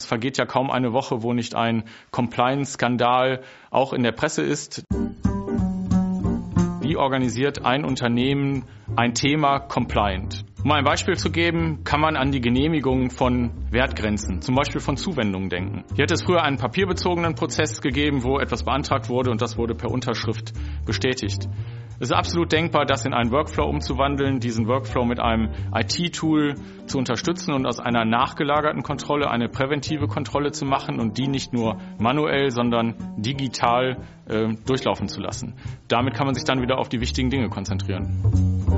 Es vergeht ja kaum eine Woche, wo nicht ein Compliance-Skandal auch in der Presse ist. Wie organisiert ein Unternehmen ein Thema compliant? Um ein Beispiel zu geben, kann man an die Genehmigung von Wertgrenzen, zum Beispiel von Zuwendungen denken. Hier hat es früher einen papierbezogenen Prozess gegeben, wo etwas beantragt wurde und das wurde per Unterschrift bestätigt. Es ist absolut denkbar, das in einen Workflow umzuwandeln, diesen Workflow mit einem IT-Tool zu unterstützen und aus einer nachgelagerten Kontrolle eine präventive Kontrolle zu machen und die nicht nur manuell, sondern digital äh, durchlaufen zu lassen. Damit kann man sich dann wieder auf die wichtigen Dinge konzentrieren.